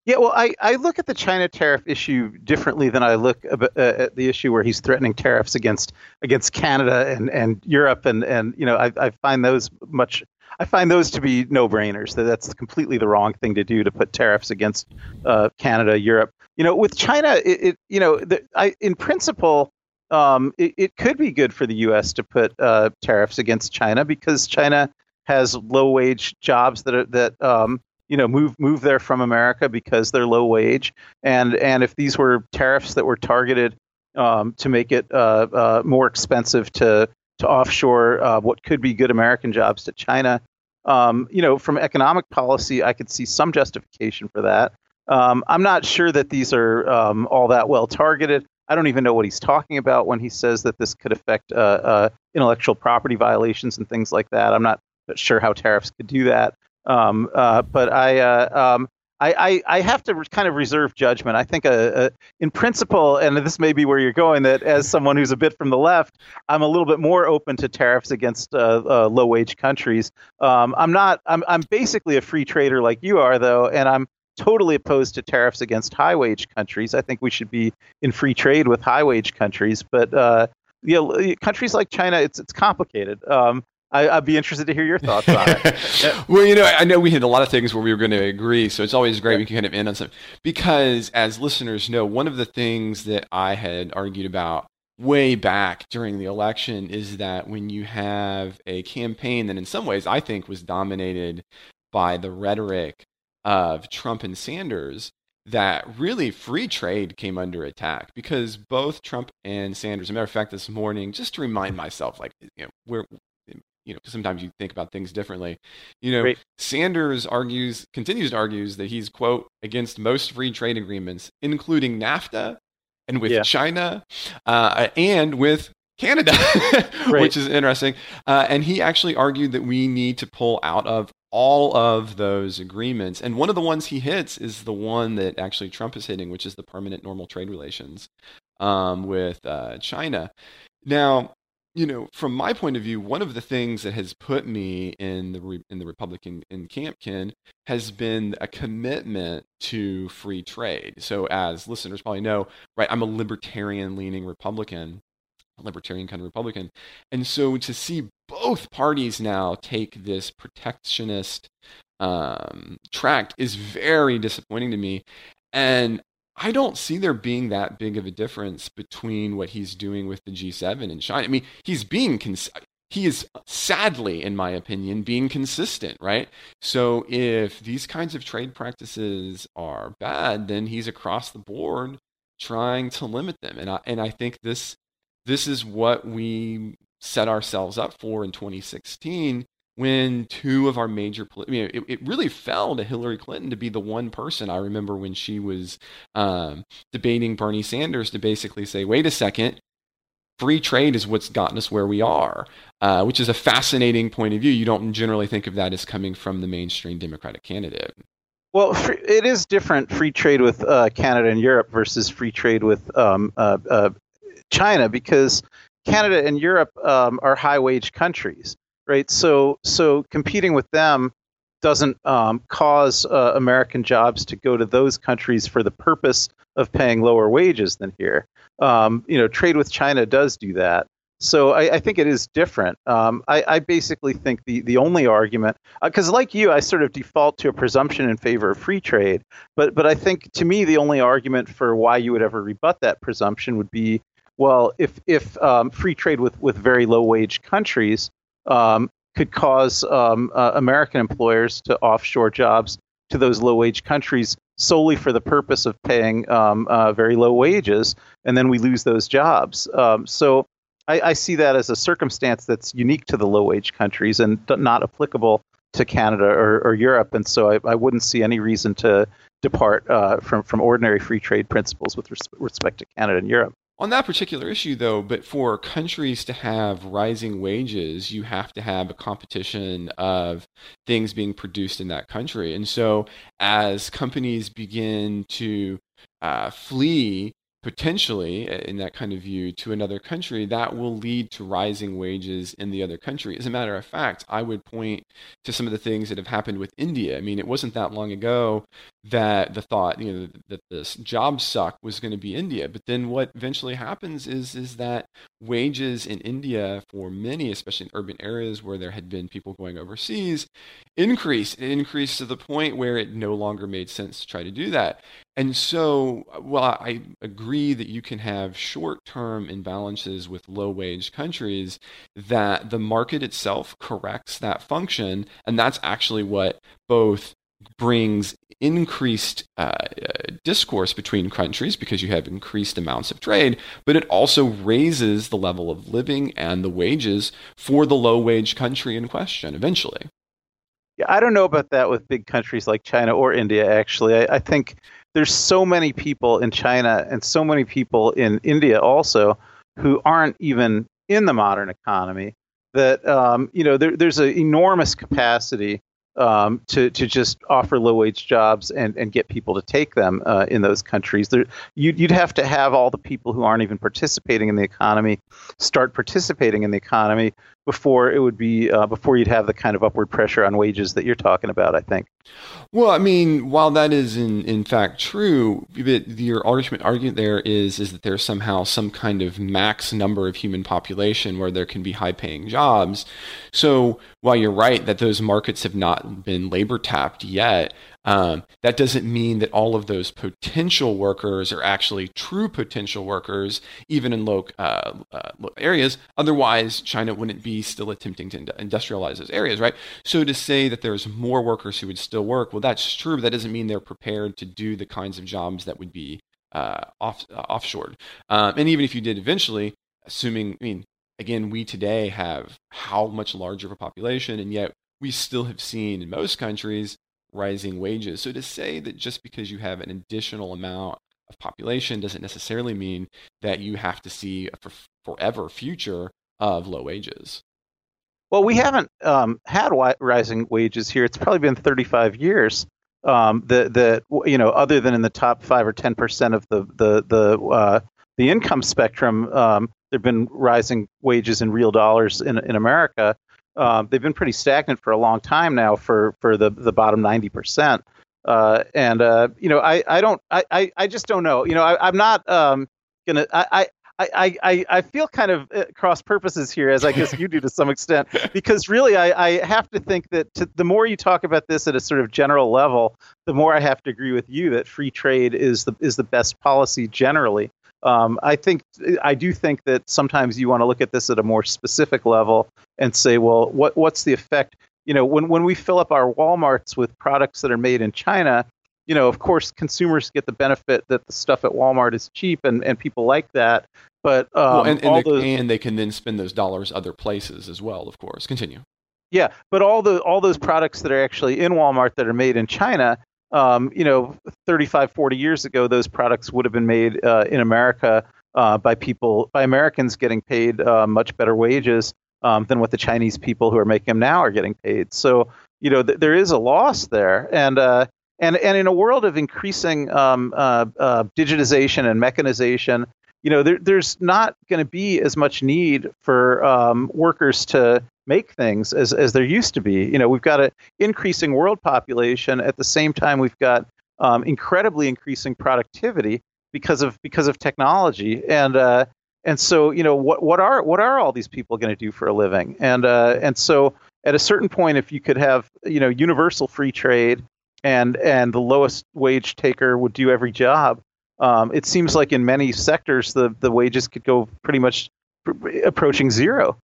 Yeah, well, I, I look at the China tariff issue differently than I look uh, at the issue where he's threatening tariffs against against Canada and, and Europe, and, and you know I, I find those much I find those to be no-brainers. That that's completely the wrong thing to do to put tariffs against uh, Canada, Europe. You know, with China, it, it you know, the, I, in principle, um, it, it, could be good for the U.S. to put uh, tariffs against China because China has low-wage jobs that are, that um, you know move move there from America because they're low wage, and and if these were tariffs that were targeted um, to make it uh, uh, more expensive to to offshore uh, what could be good American jobs to China. Um, you know, from economic policy, I could see some justification for that. Um, I'm not sure that these are um, all that well targeted. I don't even know what he's talking about when he says that this could affect uh, uh, intellectual property violations and things like that. I'm not sure how tariffs could do that. Um, uh, but I, uh, um, I, I, I, have to kind of reserve judgment. I think, a, uh, a, uh, in principle, and this may be where you're going, that as someone who's a bit from the left, I'm a little bit more open to tariffs against uh, uh, low-wage countries. Um, I'm not. I'm, I'm basically a free trader like you are, though, and I'm totally opposed to tariffs against high-wage countries. I think we should be in free trade with high-wage countries, but uh, you know, countries like China, it's it's complicated. Um, I, would be interested to hear your thoughts on it. well, you know, I know we had a lot of things where we were going to agree, so it's always great yeah. we can kind of end on something. Because, as listeners know, one of the things that I had argued about way back during the election is that when you have a campaign that in some ways I think was dominated by the rhetoric of Trump and Sanders, that really free trade came under attack because both Trump and Sanders, as a matter of fact, this morning, just to remind myself, like, you know, we're, you know, sometimes you think about things differently. You know, Sanders argues, continues to argues that he's, quote, against most free trade agreements, including NAFTA and with yeah. China uh, and with Canada, which is interesting. Uh, and he actually argued that we need to pull out of all of those agreements. And one of the ones he hits is the one that actually Trump is hitting, which is the permanent normal trade relations um, with uh, China. Now, you know, from my point of view, one of the things that has put me in the re- in the Republican in camp, Ken, has been a commitment to free trade. So, as listeners probably know, right, I'm a libertarian-leaning Republican, libertarian kind of Republican, and so to see both parties now take this protectionist um, tract is very disappointing to me. And I don't see there being that big of a difference between what he's doing with the G7 and China. I mean, he's being cons- he is sadly, in my opinion, being consistent, right? So if these kinds of trade practices are bad, then he's across the board trying to limit them, and I and I think this this is what we set ourselves up for in 2016 when two of our major, I mean, it, it really fell to Hillary Clinton to be the one person I remember when she was um, debating Bernie Sanders to basically say, wait a second, free trade is what's gotten us where we are, uh, which is a fascinating point of view. You don't generally think of that as coming from the mainstream Democratic candidate. Well, it is different free trade with uh, Canada and Europe versus free trade with um, uh, uh China because Canada and Europe um, are high wage countries right? So so competing with them doesn't um, cause uh, American jobs to go to those countries for the purpose of paying lower wages than here. Um, you know, trade with China does do that. So I, I think it is different. Um, I, I, basically think the, the only argument, because uh, like you, I sort of default to a presumption in favor of free trade. But but I think to me the only argument for why you would ever rebut that presumption would be, well, if if um, free trade with with very low wage countries um, could cause um, uh, American employers to offshore jobs to those low wage countries solely for the purpose of paying um, uh, very low wages, and then we lose those jobs. Um, so I, I, see that as a circumstance that's unique to the low wage countries and not applicable to Canada or, or Europe. And so I, I, wouldn't see any reason to depart uh, from, from ordinary free trade principles with res- respect to Canada and Europe. On that particular issue, though, but for countries to have rising wages, you have to have a competition of things being produced in that country. And so, as companies begin to uh, flee potentially uh, in that kind of view to another country that will lead to rising wages in the other country. As a matter of fact i would point to some of the things that have happened with india. I mean it wasn't that long ago that the thought you know that this job suck was going to be india. But then what eventually happens is is that wages in india for many especially in urban areas where there had been people going overseas increased it increased to the point where it no longer made sense to try to do that and so, well, I agree that you can have short term imbalances with low wage countries, that the market itself corrects that function. And that's actually what both brings increased uh, discourse between countries because you have increased amounts of trade, but it also raises the level of living and the wages for the low wage country in question eventually. Yeah, I don't know about that with big countries like China or India, actually. I, I think there's so many people in China and so many people in India also who aren't even in the modern economy that um, you know there, there's an enormous capacity um, to to just offer low wage jobs and, and get people to take them uh, in those countries. There, you'd, you'd have to have all the people who aren't even participating in the economy start participating in the economy before it would be uh, before you'd have the kind of upward pressure on wages that you're talking about. I think. Well, I mean, while that is in in fact true, your ultimate argument there is is that there's somehow some kind of max number of human population where there can be high paying jobs. So while you're right that those markets have not been labor tapped yet, Um, that doesn't mean that all of those potential workers are actually true potential workers, even in low, uh, uh, low areas. Otherwise, China wouldn't be still attempting to industrialize those areas, right? So to say that there's more workers who would still work, well, that's true, but that doesn't mean they're prepared to do the kinds of jobs that would be uh, off uh, offshored. Um, and even if you did eventually, assuming, I mean, again, we today have how much larger of a population, and yet we still have seen in most countries rising wages. So to say that just because you have an additional amount of population doesn't necessarily mean that you have to see a for forever future of low wages. Well, we haven't um, had rising wages here. It's probably been 35 years. Um, the the you know other than in the top five or 10 percent of the the the uh, the income spectrum, um, there've been rising wages in real dollars in in America. Um, they've been pretty stagnant for a long time now for for the the bottom 90 percent. Uh, and uh, you know, I, I don't I, I, I just don't know. You know, I, am not um, gonna I, I, I, I I feel kind of uh, cross purposes here, as I guess you do to some extent, because really I, I have to think that to, the more you talk about this at a sort of general level, the more I have to agree with you that free trade is the is the best policy generally. Um, I think I do think that sometimes you want to look at this at a more specific level and say, well, what what's the effect? You know, when when we fill up our WalMarts with products that are made in China, you know, of course, consumers get the benefit that the stuff at Walmart is cheap and, and people like that. But um, well, and, and, they, those, and they can then spend those dollars other places as well. Of course, continue. Yeah, but all the all those products that are actually in Walmart that are made in China, um, you know, 35, 40 years ago, those products would have been made uh, in America uh, by people, by Americans getting paid uh, much better wages um, than what the Chinese people who are making them now are getting paid. So, you know, th- there is a loss there, and uh, and and in a world of increasing um, uh, uh, digitization and mechanization, you know, there, there's not going to be as much need for um, workers to make things as, as there used to be. You know, we've got an increasing world population. At the same time, we've got um, incredibly increasing productivity because of because of technology. And uh, and so, you know, what what are what are all these people going to do for a living? And uh, and so, at a certain point, if you could have you know universal free trade and and the lowest wage taker would do every job um, it seems like in many sectors the the wages could go pretty much approaching zero.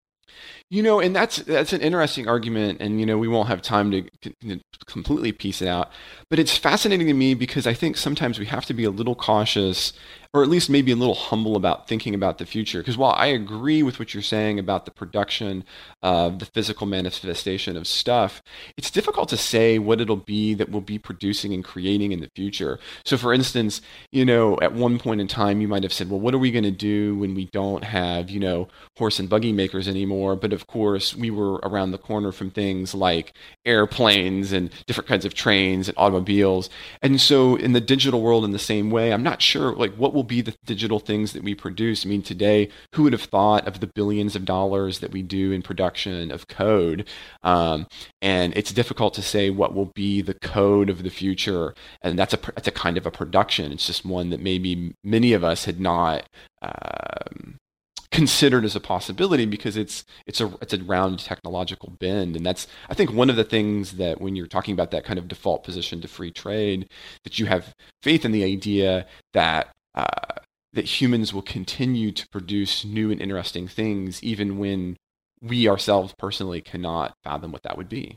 You know, and that's that's an interesting argument, and you know, we won't have time to, completely piece it out. But it's fascinating to me because I think sometimes we have to be a little cautious or at least maybe a little humble about thinking about the future. Because while I agree with what you're saying about the production of the physical manifestation of stuff, it's difficult to say what it'll be that we'll be producing and creating in the future. So, for instance, you know, at one point in time, you might have said, well, what are we going to do when we don't have, you know, horse and buggy makers anymore? But of course, we were around the corner from things like airplanes and different kinds of trains and automobiles. And so, in the digital world, in the same way, I'm not sure, like, what will be the digital things that we produce. I mean, today, who would have thought of the billions of dollars that we do in production of code? Um, and it's difficult to say what will be the code of the future. And that's a that's a kind of a production. It's just one that maybe many of us had not. Um, considered as a possibility because it's it's a it's a round technological bend and that's I think one of the things that when you're talking about that kind of default position to free trade that you have faith in the idea that uh, that humans will continue to produce new and interesting things even when we ourselves personally cannot fathom what that would be.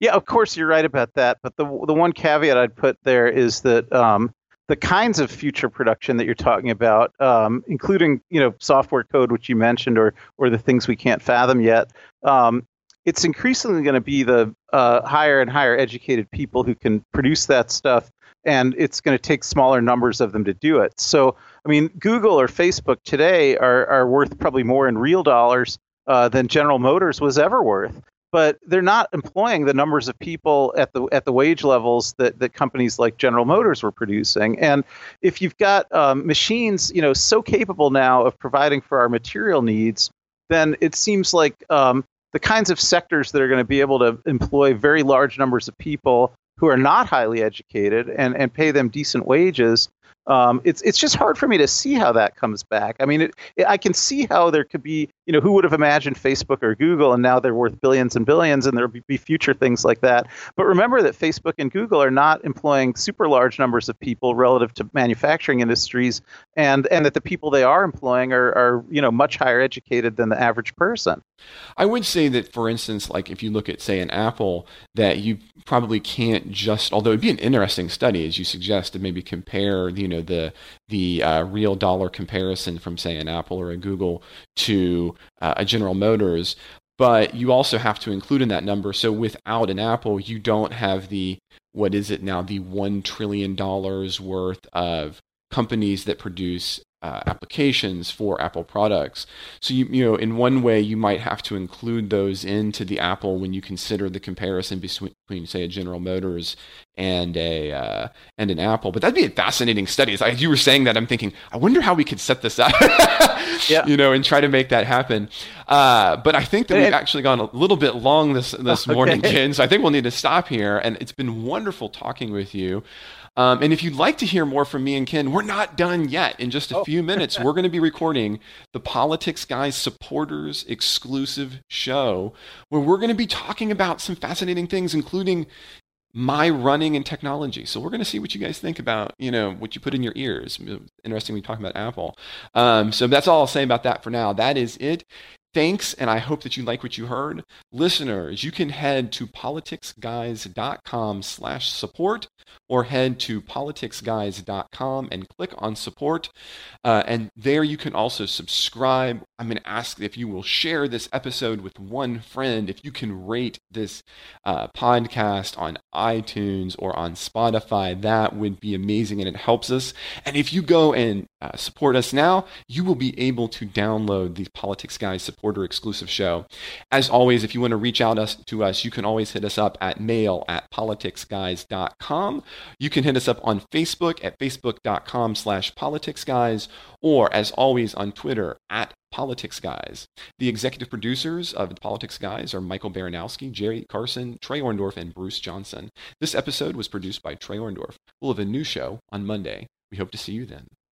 Yeah, of course you're right about that. But the the one caveat I'd put there is that um, the kinds of future production that you're talking about, um, including you know software code, which you mentioned, or or the things we can't fathom yet, um, it's increasingly going to be the uh, higher and higher educated people who can produce that stuff and it's going to take smaller numbers of them to do it. So, I mean, Google or Facebook today are, are worth probably more in real dollars uh, than General Motors was ever worth. But they're not employing the numbers of people at the at the wage levels that, that companies like General Motors were producing. And if you've got um, machines, you know, so capable now of providing for our material needs, then it seems like um, the kinds of sectors that are going to be able to employ very large numbers of people who are not highly educated and, and pay them decent wages, um, it's it's just hard for me to see how that comes back. I mean, it, it, I can see how there could be, you know, who would have imagined Facebook or Google, and now they're worth billions and billions, and there'll be future things like that. But remember that Facebook and Google are not employing super large numbers of people relative to manufacturing industries, and and that the people they are employing are, are you know much higher educated than the average person. I would say that, for instance, like if you look at say an Apple, that you probably can't just, although it'd be an interesting study as you suggest to maybe compare, you know know the the uh, real dollar comparison from say an Apple or a Google to uh, a General Motors, but you also have to include in that number. So without an Apple, you don't have the what is it now the one trillion dollars worth of companies that produce uh, applications for Apple products. So you you know in one way you might have to include those into the Apple when you consider the comparison between say a General Motors and a uh, and an Apple. But that'd be a fascinating study. As you were saying that, I'm thinking, I wonder how we could set this up, yeah. you know, and try to make that happen. Uh, but I think that we've actually gone a little bit long this this morning, Ken. So I think we'll need to stop here. And it's been wonderful talking with you. Um, and if you'd like to hear more from me and Ken, we're not done yet. In just a oh. few minutes, we're going to be recording the Politics Guys supporters exclusive show where we're going to be talking about some fascinating things, including my running in technology. So we're going to see what you guys think about, you know, what you put in your ears. Interesting, we talk about Apple. Um, so that's all I'll say about that for now. That is it. Thanks, and I hope that you like what you heard. Listeners, you can head to politicsguys.com slash support or head to politicsguys.com and click on support. Uh, and there you can also subscribe. I'm going to ask if you will share this episode with one friend. If you can rate this uh, podcast on iTunes or on Spotify, that would be amazing and it helps us. And if you go and uh, support us now, you will be able to download the Politics Guys support supporter exclusive show. As always, if you want to reach out us, to us, you can always hit us up at mail at politicsguys.com. You can hit us up on Facebook at facebook.com slash politicsguys, or as always on Twitter at Politics Guys. The executive producers of Politics Guys are Michael Baranowski, Jerry Carson, Trey Orndorff, and Bruce Johnson. This episode was produced by Trey Orndorff. We'll have a new show on Monday. We hope to see you then.